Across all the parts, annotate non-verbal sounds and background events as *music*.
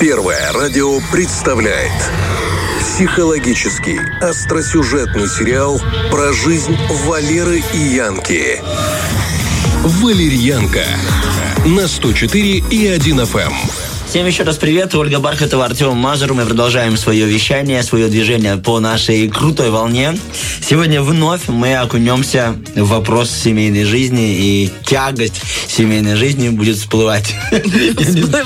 Первое радио представляет психологический, остросюжетный сериал про жизнь Валеры и Янки. Валерьянка на 104 и 1 FM. Всем еще раз привет, Ольга Бархатова, Артем Мазур. Мы продолжаем свое вещание, свое движение по нашей крутой волне. Сегодня вновь мы окунемся в вопрос семейной жизни, и тягость семейной жизни будет всплывать. *laughs*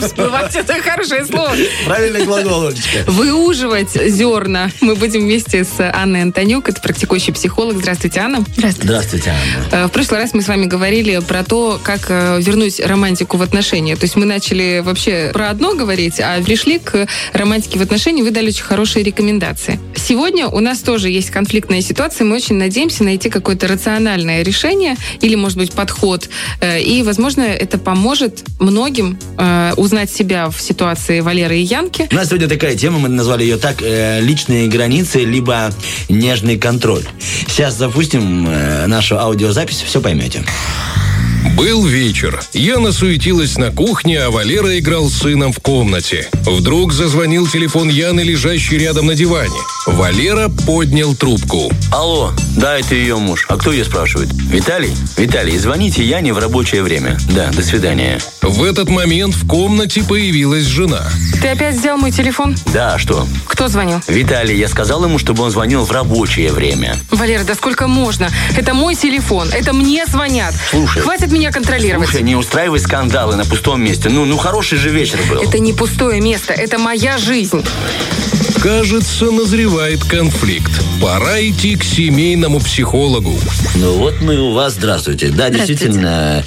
Всплывать – это хорошее слово. Правильный глагол, Олечка. Выуживать зерна. Мы будем вместе с Анной Антонюк, это практикующий психолог. Здравствуйте, Анна. Здравствуйте, Анна. Э, В прошлый раз мы с вами говорили про то, как э, вернуть романтику в отношения. То есть мы начали вообще про одно говорить, а пришли к романтике в отношениях, вы дали очень хорошие рекомендации. Сегодня у нас тоже есть конфликтная ситуация, мы очень надеемся найти какое-то рациональное решение или, может быть, подход. Э, И, возможно, это поможет многим э, узнать себя в ситуации Валеры и Янки. У нас сегодня такая тема, мы назвали ее так, э, личные границы, либо нежный контроль. Сейчас запустим нашу аудиозапись, все поймете. Был вечер. Яна суетилась на кухне, а Валера играл с сыном в комнате. Вдруг зазвонил телефон Яны, лежащий рядом на диване. Валера поднял трубку. Алло, да, это ее муж. А кто ее спрашивает? Виталий? Виталий, звоните Яне в рабочее время. Да, до свидания. В этот момент в комнате появилась жена. Ты опять взял мой телефон? Да, а что? Кто звонил? Виталий, я сказал ему, чтобы он звонил в рабочее время. Валера, да сколько можно? Это мой телефон, это мне звонят. Слушай. Хватит меня контролировать. Слушай, не устраивай скандалы на пустом месте. Ну, ну хороший же вечер был. Это не пустое место, это моя жизнь. Кажется, назревает конфликт. Пора идти к семейному психологу. Ну вот мы у вас, здравствуйте. Да, действительно,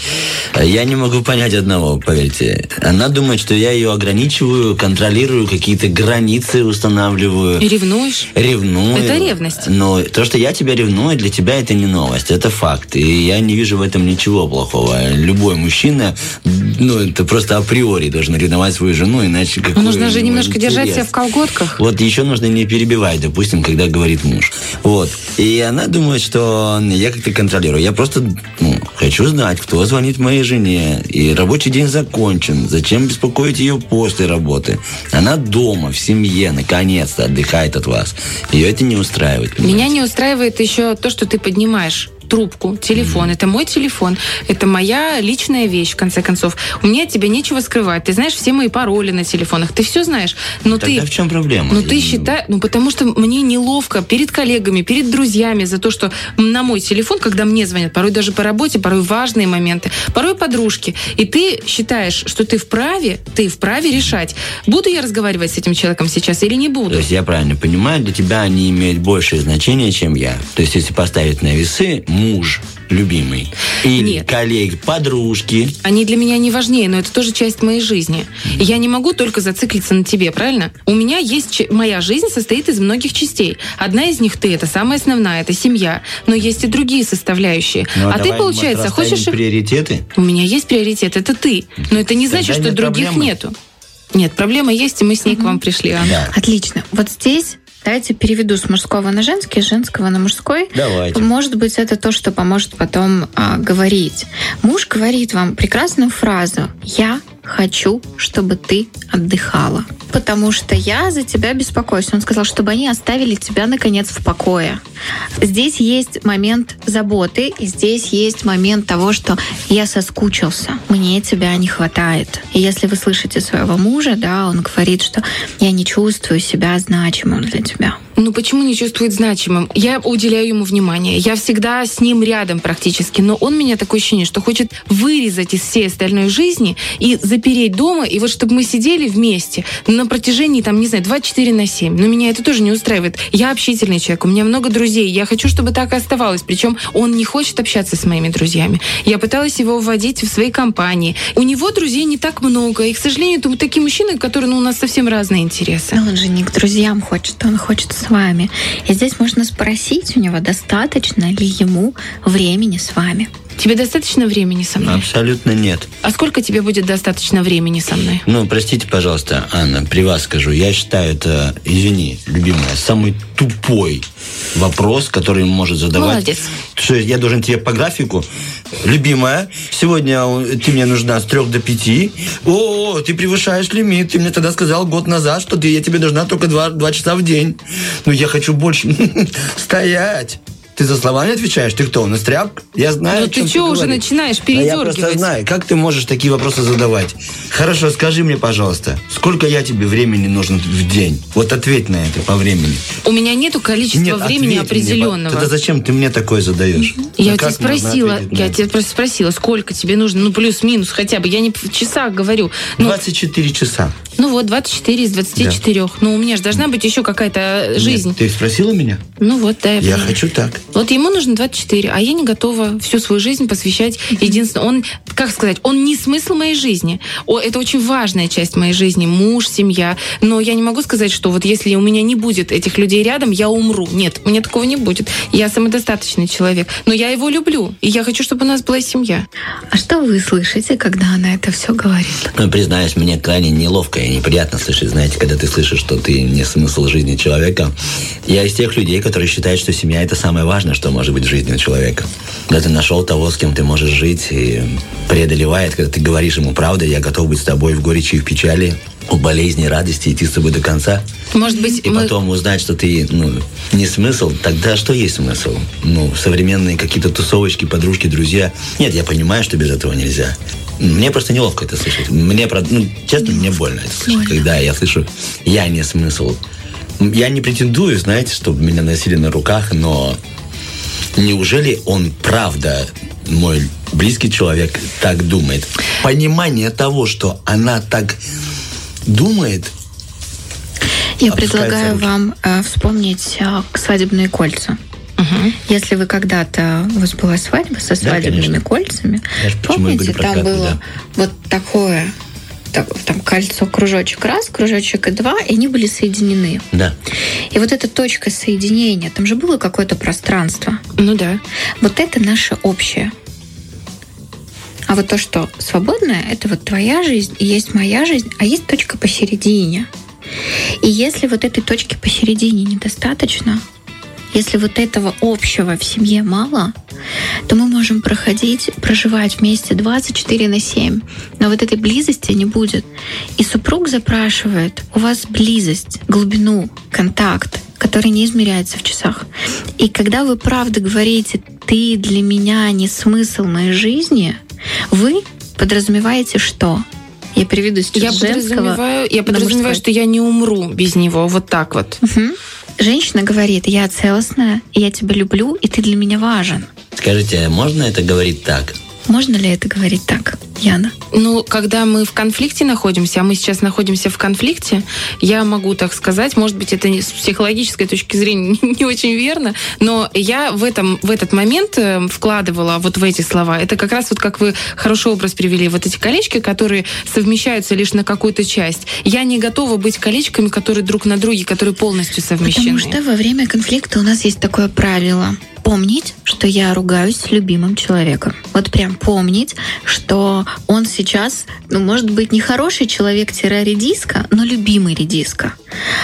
я не могу понять одного, поверьте. Она думает, что я ее ограничиваю, контролирую, какие-то границы устанавливаю. И ревнуешь? Ревную. Это ревность. Но то, что я тебя ревную, для тебя это не новость, это факт. И я не вижу в этом ничего плохого. Любой мужчина, ну, это просто априори должен ревновать свою жену, иначе какой Ну, нужно же немножко держать интерес? себя в колготках. Вот еще нужно не перебивать, допустим, когда говорит муж. Вот. И она думает, что я как-то контролирую. Я просто ну, хочу знать, кто звонит моей жене. И рабочий день закончен. Зачем беспокоить ее после работы? Она дома, в семье, наконец-то отдыхает от вас. Ее это не устраивает. Меня не устраивает еще то, что ты поднимаешь трубку, телефон. Это мой телефон. Это моя личная вещь, в конце концов. У меня от тебя нечего скрывать. Ты знаешь все мои пароли на телефонах. Ты все знаешь. Но Тогда ты... в чем проблема? Ну, ты считай, ну, потому что мне неловко перед коллегами, перед друзьями за то, что на мой телефон, когда мне звонят, порой даже по работе, порой важные моменты, порой подружки, и ты считаешь, что ты вправе, ты вправе решать, буду я разговаривать с этим человеком сейчас или не буду. То есть я правильно понимаю, для тебя они имеют большее значение, чем я. То есть если поставить на весы муж любимый или Нет. коллеги, подружки, Они для меня не важнее, но это тоже часть моей жизни. И я не могу только зациклиться на тебе, правильно? У меня есть... ч- Моя жизнь состоит из многих частей. Одна из них ты, это самая основная, это семья. Но есть и другие составляющие. Ну, а ты, давай, получается, может, хочешь... приоритеты? У меня есть приоритет, это ты. Но это не Тогда значит, что нет других проблемы. нету. Нет, проблема есть, и мы с ней к вам пришли, Анна. Да. Отлично. Вот здесь давайте переведу с мужского на женский, с женского на мужской. Давайте. Может быть, это то, что поможет потом а, говорить. Муж говорит вам прекрасную фразу «Я хочу, чтобы ты отдыхала, потому что я за тебя беспокоюсь». Он сказал, чтобы они оставили тебя, наконец, в покое. Здесь есть момент заботы, и здесь есть момент того, что я соскучился, мне тебя не хватает. И если вы слышите своего мужа, да, он говорит, что я не чувствую себя значимым для тебя. Ну почему не чувствует значимым? Я уделяю ему внимание. Я всегда с ним рядом практически. Но он меня такое ощущение, что хочет вырезать из всей остальной жизни и запереть дома. И вот чтобы мы сидели вместе на протяжении, там, не знаю, 24 на 7. Но меня это тоже не устраивает. Я общительный человек, у меня много друзей. Я хочу, чтобы так и оставалось. Причем он не хочет общаться с моими друзьями. Я пыталась его вводить в свои компании. У него друзей не так много. И, к сожалению, это вот такие мужчины, которые ну, у нас совсем разные интересы. Но он же не к друзьям хочет, он хочет вами. И здесь можно спросить у него, достаточно ли ему времени с вами. Тебе достаточно времени со мной? Абсолютно нет. А сколько тебе будет достаточно времени со мной? Ну, простите, пожалуйста, Анна, при вас скажу. Я считаю это, извини, любимая, самый тупой вопрос, который может задавать. Молодец. Что я должен тебе по графику? Любимая, сегодня ты мне нужна с трех до пяти. О, ты превышаешь лимит. Ты мне тогда сказал год назад, что ты, я тебе должна только два, два часа в день. Ну, я хочу больше. *laughs* Стоять. Ты за слова не отвечаешь? Ты кто, у нас тряпка? Я знаю, Ну ты что уже говоришь. начинаешь Да я просто передергивать? знаю, как ты можешь такие вопросы задавать. Хорошо, скажи мне, пожалуйста, сколько я тебе времени нужно в день? Вот ответь на это по времени. У меня нету количества Нет, времени ответь мне, определенного. Тогда зачем ты мне такое задаешь? Я А тебя спросила, я тебя просто спросила, сколько тебе нужно, ну плюс-минус хотя бы. Я не в часах говорю. Ну, 24 часа. ну вот, 24 из 24. Ну, у меня же должна быть еще какая-то жизнь. Нет, ты спросила меня? Ну вот, да, я, Я хочу так. Вот ему нужно 24, а я не готова всю свою жизнь посвящать единственно. Он, как сказать, он не смысл моей жизни. О, это очень важная часть моей жизни. Муж, семья. Но я не могу сказать, что вот если у меня не будет этих людей рядом, я умру. Нет, у меня такого не будет. Я самодостаточный человек. Но я его люблю. И я хочу, чтобы у нас была семья. А что вы слышите, когда она это все говорит? Ну, признаюсь, мне крайне неловко и неприятно слышать, знаете, когда ты слышишь, что ты не смысл жизни человека. Я из тех людей, которые считают, что семья – это самое важное, что может быть в жизни у человека. Когда ты нашел того, с кем ты можешь жить, и преодолевает, когда ты говоришь ему правду, я готов быть с тобой в горечи и в печали, в болезни, радости, идти с тобой до конца. Может быть, И мы... потом узнать, что ты, ну, не смысл, тогда что есть смысл? Ну, современные какие-то тусовочки, подружки, друзья. Нет, я понимаю, что без этого нельзя. Мне просто неловко это слышать. Мне, ну, честно, мне больно это слышать, Больно. когда я слышу «я не смысл». Я не претендую, знаете, чтобы меня носили на руках, но неужели он правда, мой близкий человек, так думает? Понимание того, что она так думает, Я предлагаю руки. вам э, вспомнить э, свадебные кольца. Мгм. Если вы когда-то у вас была свадьба со свадебными конечно. кольцами, Я помните, там было да. вот такое, так- там кольцо, кружочек раз, кружочек и два, и они были соединены. да, И вот эта точка соединения, там же было какое-то пространство. Ну да. Вот это наше общее. А вот то, что свободное, это вот твоя жизнь, и есть моя жизнь, а есть точка посередине. И если вот этой точки посередине недостаточно, если вот этого общего в семье мало, то мы можем проходить, проживать вместе 24 на 7. Но вот этой близости не будет. И супруг запрашивает у вас близость, глубину, контакт, который не измеряется в часах. И когда вы правда говорите, ты для меня не смысл моей жизни, вы подразумеваете что? Я переведу сейчас Я женского подразумеваю, я подразумеваю, что я не умру без него. Вот так вот. Мгм. Женщина говорит, я целостная, я тебя люблю, и ты для меня важен. Скажите, можно это говорить так? Можно ли это говорить так, Яна? Ну, когда мы в конфликте находимся, а мы сейчас находимся в конфликте, я могу так сказать, может быть, это с психологической точки зрения *laughs* не очень верно, но я в, этом, в этот момент э, вкладывала вот в эти слова. Это как раз вот как вы хороший образ привели, вот эти колечки, которые совмещаются лишь на какую-то часть. Я не готова быть колечками, которые друг на друге, которые полностью совмещены. Потому что во время конфликта у нас есть такое правило. Помнить, что я ругаюсь с любимым человеком. Вот прям помнить, что он сейчас, ну, может быть, не хороший человек-редиска, но любимый редиска.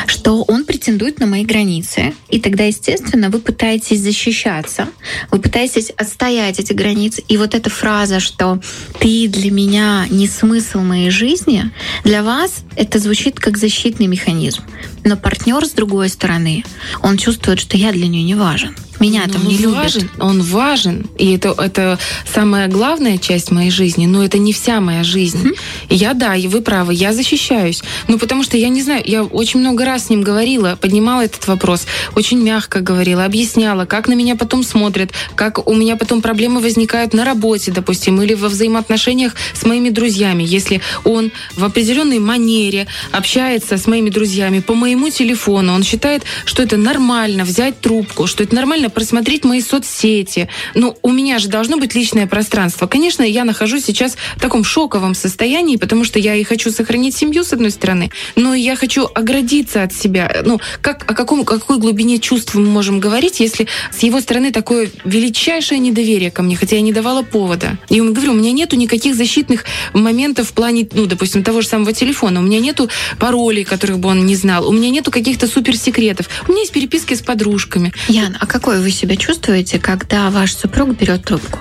Что он претендует на мои границы. И тогда, естественно, вы пытаетесь защищаться, вы пытаетесь отстоять эти границы. И вот эта фраза, что ты для меня не смысл моей жизни, для вас это звучит как защитный механизм. Но партнер с другой стороны, он чувствует, что я для нее не важен. Меня Но там он не любят. важен, он важен, и это, это самая главная часть моей жизни, но это не вся моя жизнь. И я, да, и вы правы, я защищаюсь. Ну, потому что я не знаю, я очень много раз с ним говорила, поднимала этот вопрос, очень мягко говорила, объясняла, как на меня потом смотрят, как у меня потом проблемы возникают на работе, допустим, или во взаимоотношениях с моими друзьями. Если он в определенной манере общается с моими друзьями по моему телефону, он считает, что это нормально взять трубку, что это нормально просмотреть мои соцсети. Ну, у меня же должно быть личное пространство. Конечно, я нахожусь сейчас в таком шоковом состоянии, потому что я и хочу сохранить семью, с одной стороны, но я хочу оградиться от себя. Ну, как, о, каком, какой глубине чувств мы можем говорить, если с его стороны такое величайшее недоверие ко мне, хотя я не давала повода. И я говорю, у меня нету никаких защитных моментов в плане, ну, допустим, того же самого телефона. У меня нету паролей, которых бы он не знал. У меня нету каких-то суперсекретов. У меня есть переписки с подружками. Ян, а какое вы себя чувствуете, когда ваш супруг берет трубку?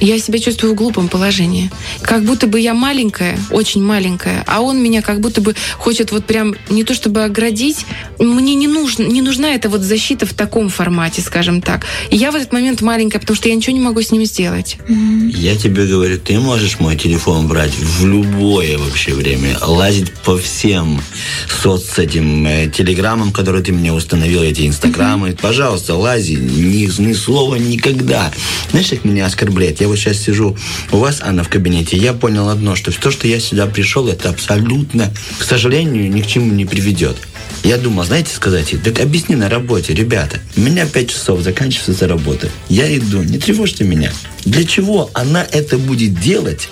Я себя чувствую в глупом положении. Как будто бы я маленькая, очень маленькая, а он меня как будто бы хочет вот прям не то чтобы оградить, мне не, нужно, не нужна эта вот защита в таком формате, скажем так. И я в этот момент маленькая, потому что я ничего не могу с ним сделать. Я тебе говорю, ты можешь мой телефон брать в любое вообще время, лазить по всем соц с этим э, телеграммам, которые ты мне установил, эти инстаграмы. Пожалуйста, лази, ни, ни слова никогда. Знаешь, как меня оскорбляет? Я вот сейчас сижу у вас, Анна, в кабинете, я понял одно, что то, что я сюда пришел, это абсолютно, к сожалению, ни к чему не приведет. Я думал, знаете, сказать ей, так объясни на работе, ребята, у меня 5 часов заканчивается работа. Я иду, не тревожьте меня. Для чего она это будет делать,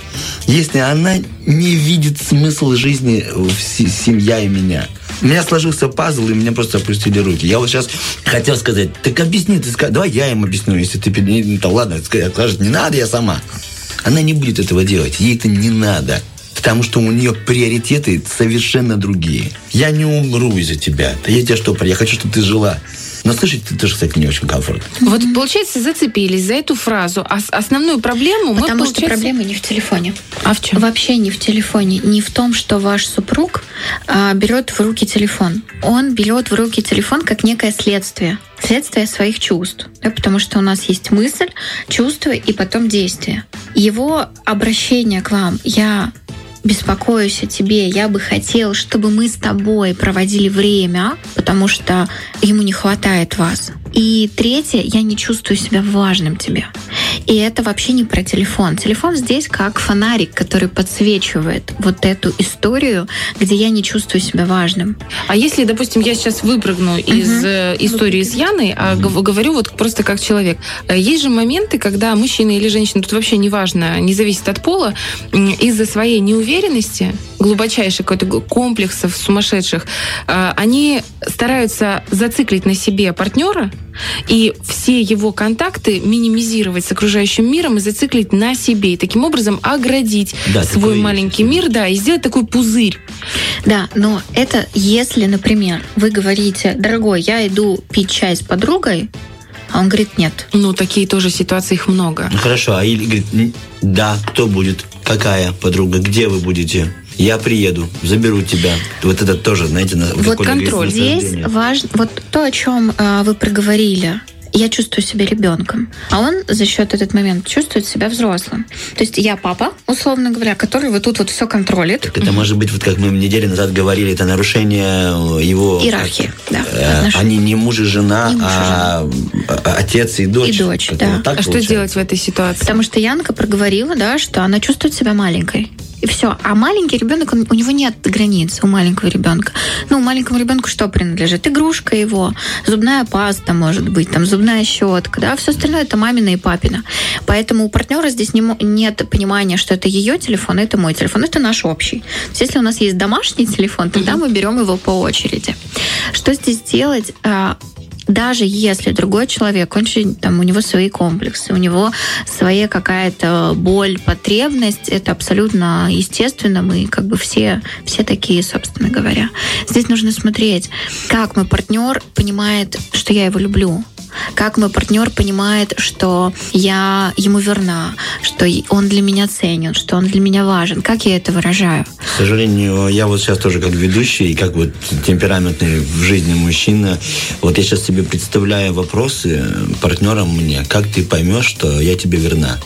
если она не видит смысл жизни семья и меня? У меня сложился пазл, и меня просто опустили руки. Я вот сейчас хотел сказать, так объясни, ты скажи, давай я им объясню, если ты... Ну, то ладно, скажет, не надо, я сама. Она не будет этого делать, ей это не надо. Потому что у нее приоритеты совершенно другие. Я не умру из-за тебя. Да я тебе что, я хочу, чтобы ты жила. Но слышать ты тоже, кстати, не очень комфортно. Вот, получается, зацепились за эту фразу. А основную проблему Потому мы, получается... что проблема не в телефоне. А в чем? Вообще не в телефоне. Не в том, что ваш супруг а, берет в руки телефон. Он берет в руки телефон как некое следствие. Следствие своих чувств. Да, потому что у нас есть мысль, чувство и потом действие. Его обращение к вам «я беспокоюсь о тебе, я бы хотел, чтобы мы с тобой проводили время, потому что ему не хватает вас. И третье, я не чувствую себя важным тебе. И это вообще не про телефон. Телефон здесь как фонарик, который подсвечивает вот эту историю, где я не чувствую себя важным. А если, допустим, я сейчас выпрыгну угу. из э, истории с Яной, а угу. говорю вот просто как человек. Э, есть же моменты, когда мужчина или женщина, тут вообще неважно, не зависит от пола, из-за своей неуверенности, глубочайших какой-то комплексов сумасшедших, э, они стараются зациклить на себе партнера, и все его контакты минимизировать с окружающим миром и зациклить на себе. И таким образом оградить да, свой маленький есть. мир, да, и сделать такой пузырь. Да, но это если, например, вы говорите, дорогой, я иду пить чай с подругой, а он говорит, нет. Ну, такие тоже ситуации, их много. Ну, хорошо, а или говорит, да, кто будет, какая подруга, где вы будете? Я приеду, заберу тебя. Вот это тоже, знаете, на Вот контроль. Здесь важно, вот то, о чем э, вы проговорили, я чувствую себя ребенком, а он за счет этот момент чувствует себя взрослым. То есть я папа, условно говоря, который вот тут вот все контролит. Так это может быть, вот как мы неделю назад говорили, это нарушение его... Иерархии, да. Э, они не муж и жена, не а, а отец и дочь. И дочь, да. Вот а получается. что делать в этой ситуации? Потому что Янка проговорила, да, что она чувствует себя маленькой и все. А маленький ребенок, он, у него нет границ у маленького ребенка. Ну, маленькому ребенку что принадлежит? Игрушка его, зубная паста, может быть, там зубная щетка, да, все остальное это мамина и папина. Поэтому у партнера здесь не, нет понимания, что это ее телефон, это мой телефон, это наш общий. То есть, если у нас есть домашний телефон, тогда мы берем его по очереди. Что здесь делать? Даже если другой человек, очень, там, у него свои комплексы, у него своя какая-то боль, потребность, это абсолютно естественно, мы как бы все, все такие, собственно говоря. Здесь нужно смотреть, как мой партнер понимает, что я его люблю, как мой партнер понимает, что я ему верна, что он для меня ценен, что он для меня важен. Как я это выражаю? К сожалению, я вот сейчас тоже как ведущий и как вот темпераментный в жизни мужчина, вот я сейчас себе представляю вопросы партнерам мне, как ты поймешь, что я тебе верна?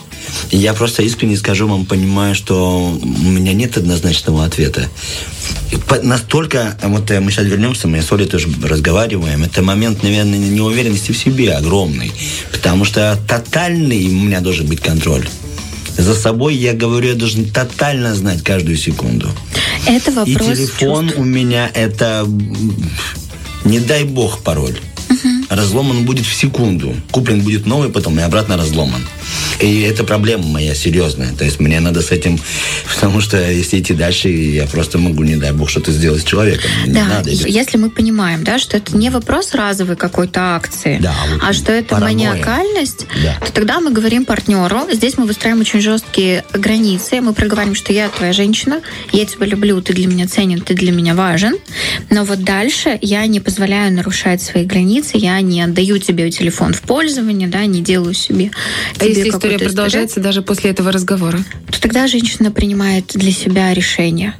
И я просто искренне скажу вам, понимаю, что у меня нет однозначного ответа. Настолько, вот э, мы сейчас вернемся, мы с Олей тоже разговариваем, это момент, наверное, неуверенности в себе огромный. Потому что тотальный у меня должен быть контроль. За собой я говорю, я должен тотально знать каждую секунду. Это вопрос И телефон чувств. у меня это, не дай бог, пароль. Угу. Разломан будет в секунду. Куплен будет новый потом и обратно разломан. И это проблема моя серьезная. То есть мне надо с этим, *laughs* потому что если идти дальше, я просто могу, не дай бог, что-то сделать с человеком. Не Да, надо. если мы понимаем, да, что это не вопрос разовой какой-то акции, Да, вот а что это паранойя. маниакальность, Да. то тогда мы говорим партнеру. Здесь мы выстраиваем очень жесткие границы. Мы проговариваем, что я твоя женщина, я тебя люблю, ты для меня ценен, ты для меня важен. Но вот дальше я не позволяю нарушать свои границы, я не отдаю тебе телефон в пользование, да, не делаю себе. А тебе если история продолжается даже после этого разговора? то тогда женщина принимает для себя решение.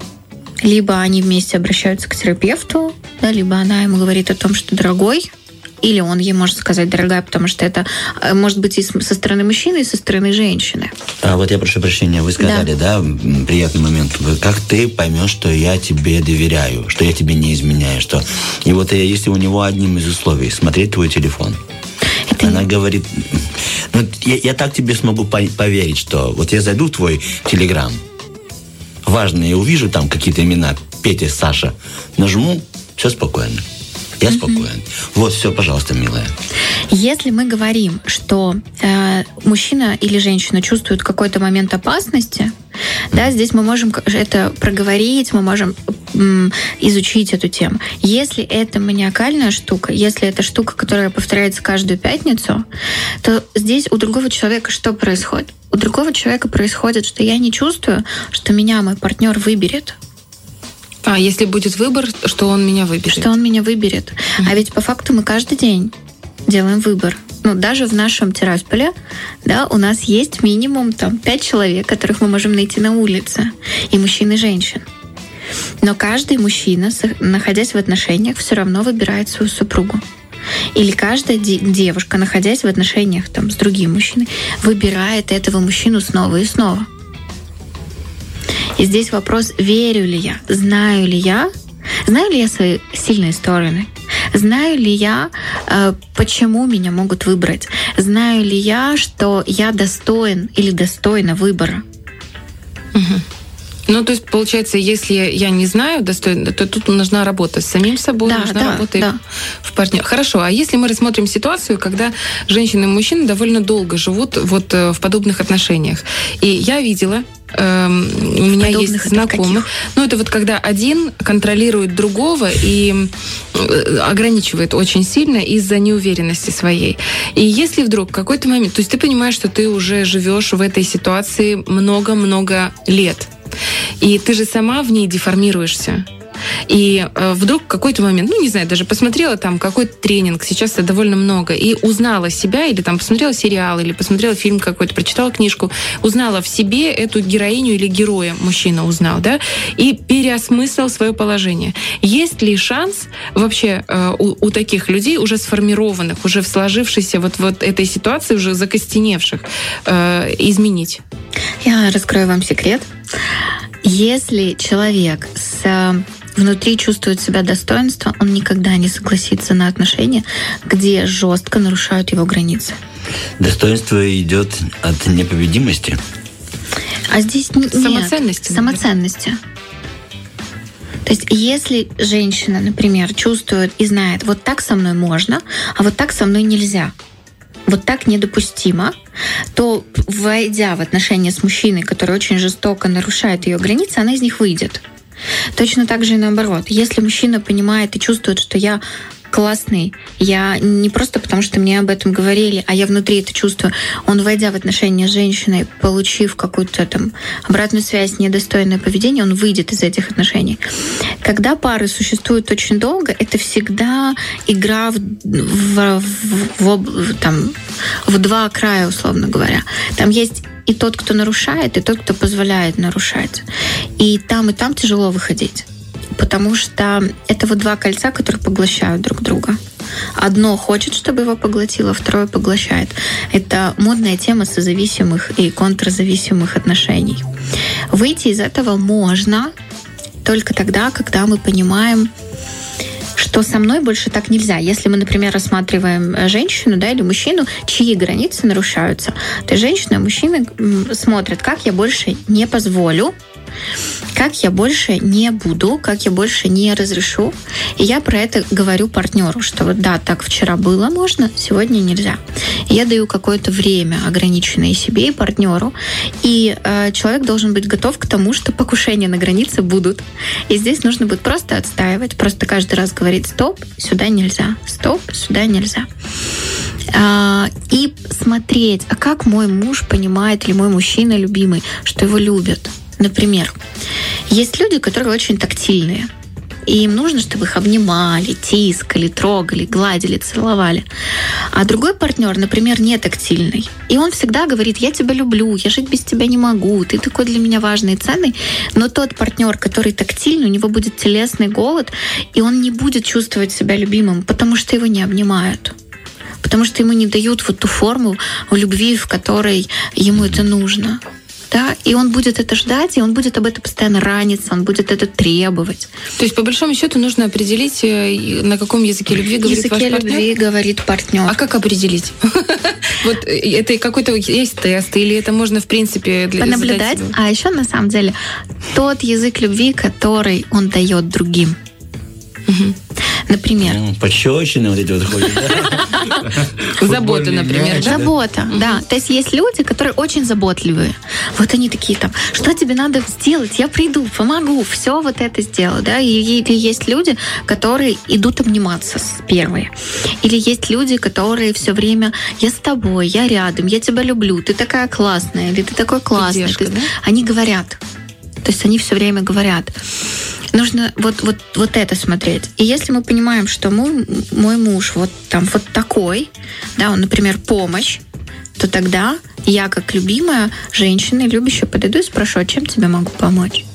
Либо они вместе обращаются к терапевту, да, либо она ему говорит о том, что дорогой, или он ей может сказать дорогая, потому что это э, может быть и со стороны мужчины, и со стороны женщины. А вот я прошу прощения, вы сказали, да, м, приятный момент. Как ты поймешь, что я тебе доверяю, что я тебе не изменяю, что... И вот э, если у него одним из условий смотреть твой телефон, Это она говорит, ну, я, я так тебе смогу по- поверить, что вот я зайду в твой телеграм, важно, я увижу там какие-то имена, Петя, Саша, нажму, все спокойно. Я спокоен. Вот, все, пожалуйста, милая. Если мы говорим, что э, мужчина или женщина чувствует какой-то момент опасности, да, здесь мы можем это проговорить, мы можем изучить эту тему. Если это маниакальная штука, если это штука, которая повторяется каждую пятницу, то здесь у другого человека что происходит? У другого человека происходит, что я не чувствую, что меня мой партнер выберет, А если будет выбор, что он меня выберет? что он меня выберет. А ведь по факту мы каждый день делаем выбор. Ну, даже в нашем Тирасполе, да, у нас есть минимум там пять человек, которых мы можем найти на улице. И мужчин, и женщин. Но каждый мужчина, находясь в отношениях, все равно выбирает свою супругу. Или каждая де- девушка, находясь в отношениях там, с другим мужчиной, выбирает этого мужчину снова и снова. И здесь вопрос, верю ли я, знаю ли я, знаю ли я свои сильные стороны, знаю ли я, э, почему меня могут выбрать, знаю ли я, что я достоин или достойна выбора. Ну, то есть, получается, если я не знаю достойно, то тут нужна работа с самим собой, Да, нужна да, работа да. в партнер. Хорошо, а если мы рассмотрим ситуацию, когда женщины и мужчины довольно долго живут вот э, в подобных отношениях. И я видела, эм, у меня подобных есть знакомых. Ну, это вот когда один контролирует другого и э, ограничивает очень сильно из-за неуверенности своей. И если вдруг в какой-то момент, то есть ты понимаешь, что ты уже живешь в этой ситуации много-много лет, и ты же сама в ней деформируешься. И э, вдруг какой-то момент, ну, не знаю, даже посмотрела там какой-то тренинг, сейчас это довольно много, и узнала себя, или там посмотрела сериал, или посмотрела фильм какой-то, прочитала книжку, узнала в себе эту героиню или героя, мужчина узнал, да, и переосмыслил свое положение. Есть ли шанс вообще э, у, у таких людей, уже сформированных, уже в сложившейся вот, вот этой ситуации, уже закостеневших, э, изменить? Я раскрою вам секрет. Если человек с внутри чувствует себя достоинство, он никогда не согласится на отношения, где жестко нарушают его границы. Достоинство идет от непобедимости. А здесь нет. Самоценности. Самоценности. То есть, если женщина, например, чувствует и знает, вот так со мной можно, а вот так со мной нельзя, вот так недопустимо, то, войдя в отношения с мужчиной, который очень жестоко нарушает ее границы, она из них выйдет. Точно так же и наоборот. Если мужчина понимает и чувствует, что я классный, я не просто потому, что мне об этом говорили, а я внутри это чувствую. Он, войдя в отношения с женщиной, получив какую-то там обратную связь, недостойное поведение, он выйдет из этих отношений. Когда пары существуют очень долго, это всегда игра в, в, в- в там, в два края, условно говоря. Там есть и тот, кто нарушает, и тот, кто позволяет нарушать. И там, и там тяжело выходить. Потому что это вот два кольца, которые поглощают друг друга. Одно хочет, чтобы его поглотило, второе поглощает. Это модная тема созависимых и контрзависимых отношений. Выйти из этого можно только тогда, когда мы понимаем, что со мной больше так нельзя. Если мы, например, рассматриваем э, женщину да, или мужчину, чьи границы нарушаются, то женщина и мужчина смотрят, как я больше не позволю как я больше не буду, как я больше не разрешу. И я про это говорю партнеру, что вот да, так вчера было можно, сегодня нельзя. Я даю какое-то время ограниченное себе и партнеру. И э, человек должен быть готов к тому, что покушения на границе будут. И здесь нужно будет просто отстаивать, просто каждый раз говорить стоп, сюда нельзя, стоп, сюда нельзя. А, и смотреть, а как мой муж понимает или мой мужчина любимый, что его любят. Например, есть люди, которые очень тактильные. И им нужно, чтобы их обнимали, тискали, трогали, гладили, целовали. А другой партнер, например, не тактильный. И он всегда говорит, я тебя люблю, я жить без тебя не могу, ты такой для меня важный и ценный. Но тот партнер, который тактильный, у него будет телесный голод, и он не будет чувствовать себя любимым, потому что его не обнимают потому что ему не дают вот ту форму любви, в которой ему это нужно да, и он будет это ждать, и он будет об этом постоянно раниться, он будет это требовать. То есть, по большому счету, нужно определить, э, на каком языке любви говорит языке ваш партнер? любви говорит партнер. А как определить? *laughs* Вот э, это какой-то есть тест, или это можно, в принципе, для Понаблюдать. А еще, на самом деле, тот язык любви, который он дает другим. Например. Пощечины вот эти вот ходят. *laughs* Забота, например. Забота, да. То есть есть люди, которые очень заботливые. Вот они такие там, что тебе надо сделать? Я приду, помогу, все вот это сделаю. Да? И, и есть люди, которые идут обниматься с первой. Или есть люди, которые все время, я с тобой, я рядом, я тебя люблю, ты такая классная, или ты такой классный. Они говорят. То есть они все время говорят. Нужно вот, вот, вот это смотреть. И если мы понимаем, что мой, мой муж вот там вот такой, да, он, например, помощь, то тогда я, как любимая женщина, любящая, подойду и спрошу, а чем тебе могу помочь?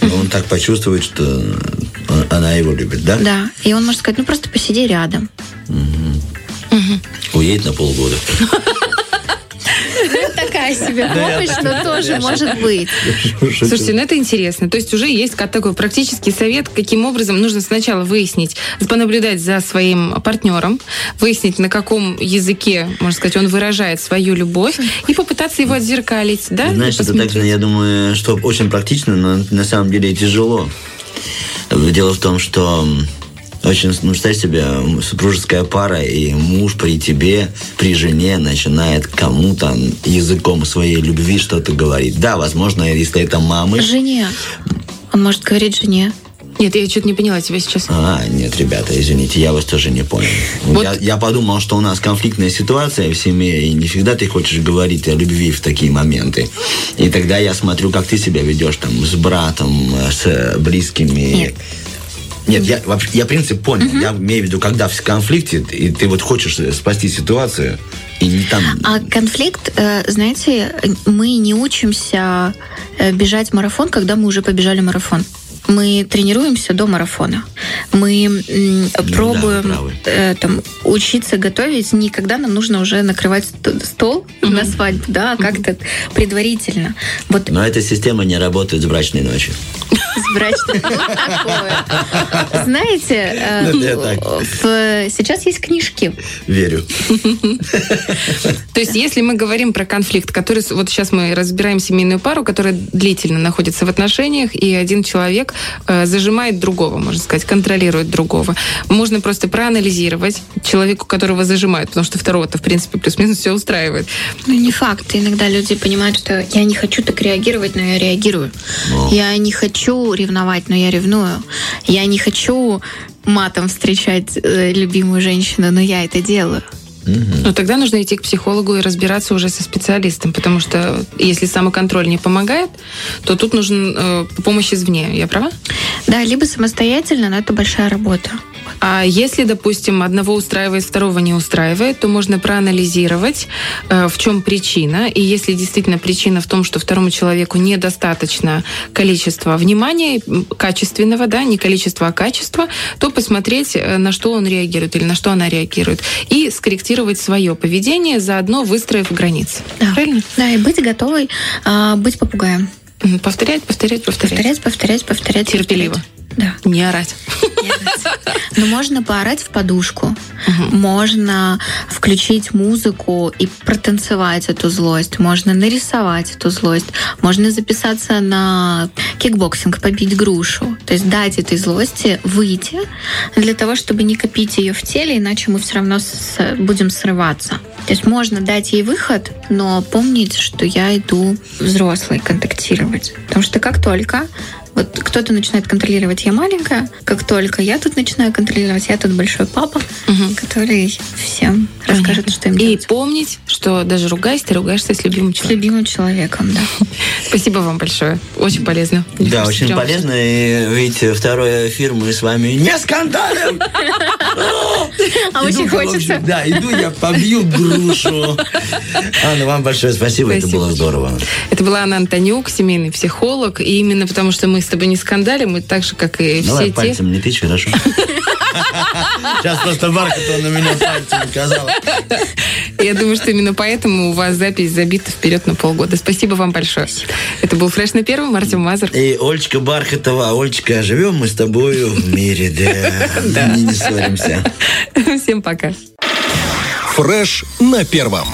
Он так почувствует, что она его любит, да? Да. И он может сказать, ну просто посиди рядом. Уедет на полгода. *laughs* Такая себе помощь, но тоже может быть. *laughs* Слушайте, ну это интересно. То есть уже есть такой практический совет, каким образом нужно сначала выяснить, понаблюдать за своим партнером, выяснить, на каком языке, можно сказать, он выражает свою любовь, и попытаться его отзеркалить, да? Знаешь, это так, я думаю, что очень практично, но на самом деле тяжело. Дело в том, что очень, ну, представь себе, супружеская пара, и муж при тебе, при жене начинает кому-то языком своей любви что-то говорить. Да, возможно, если это мамы... Жене. Он может говорить жене. Нет, я что-то не поняла тебя сейчас. А, нет, ребята, извините, я вас тоже не понял. Вот. Я, я подумал, что у нас конфликтная ситуация в семье, и не всегда ты хочешь говорить о любви в такие моменты. И тогда я смотрю, как ты себя ведешь там с братом, с близкими. Нет. Нет, я, вообще, я принцип понял. Угу. Я имею в виду, когда в конфликте, и ты вот хочешь спасти ситуацию, и не там... А конфликт, э, знаете, мы не учимся э, бежать марафон, когда мы уже побежали марафон. Мы тренируемся до марафона. Мы пробуем да, э, там, учиться готовить не когда нам нужно уже накрывать стол mm-hmm. на свадьбу, да, а как-то предварительно. Вот. Но эта система не работает с брачной ночью. С брачной Знаете, э, сейчас есть книжки. Верю. То есть, если мы говорим про конфликт, который... Вот сейчас мы разбираем семейную пару, которая длительно находится в отношениях, и один человек э, зажимает другого, можно сказать, контролирует другого. Можно просто проанализировать человеку, которого зажимают, потому что второго-то, в принципе, плюс-минус все устраивает. Ну, не факт. Иногда люди понимают, что я не хочу так реагировать, но я реагирую. Но. Я не хочу ревновать, но я ревную. Я не хочу матом встречать э, любимую женщину, но я это делаю. Ну, тогда нужно идти к психологу и разбираться уже со специалистом, потому что если самоконтроль не помогает, то тут нужен э, помощь извне. Я права? Да, либо самостоятельно, но это большая работа. А если, допустим, одного устраивает, второго не устраивает, то можно проанализировать, э, в чем причина. И если действительно причина в том, что второму человеку недостаточно количества внимания, качественного, да, не количество, а качество, то посмотреть, э, на что он реагирует или на что она реагирует. И скорректировать свое поведение, заодно выстроив границы. Да. Правильно? Да, и быть готовой а, быть попугаем. Повторять, повторять, повторять. Повторять, повторять, повторять. Терпеливо. Повторять. Да. Не орать. Но можно поорать в подушку. Можно включить музыку и протанцевать эту злость. Можно нарисовать эту злость. Можно записаться на кикбоксинг, побить грушу. То есть дать этой злости выйти для того, чтобы не копить ее в теле, иначе мы все равно будем срываться. То есть можно дать ей выход, но помнить, что я иду взрослой контактировать. Потому что как только вот кто-то начинает контролировать, я маленькая, как только я тут начинаю контролировать, я тут большой папа, который всем расскажет, что им И делать. помнить, что даже ругаясь, ты ругаешься с любимым С человеком. любимым человеком, да. *laughs* Спасибо вам большое. Очень полезно. Мне Да, очень прям- полезно. И видите, второй эфир мы с вами не скандалим. *laughs* А очень хочется. Да, иду я побью грушу. Анна, вам большое спасибо, это было здорово. Это была Анна Антонюк, семейный психолог. И именно потому, что мы с тобой не скандалим, мы так же, как и Давай все те... пальцем не тычь, хорошо? *laughs* Сейчас просто Бархатова на меня пальцем указала. Я думаю, что именно поэтому у вас запись забита вперед на полгода. Спасибо вам большое. Это был «Фреш на первом». Артем Мазур. И Олечка Бархатова, Олечка, живем мы с тобою в мире, *laughs* да. Не, не ссоримся. Всем пока. Фреш на первом.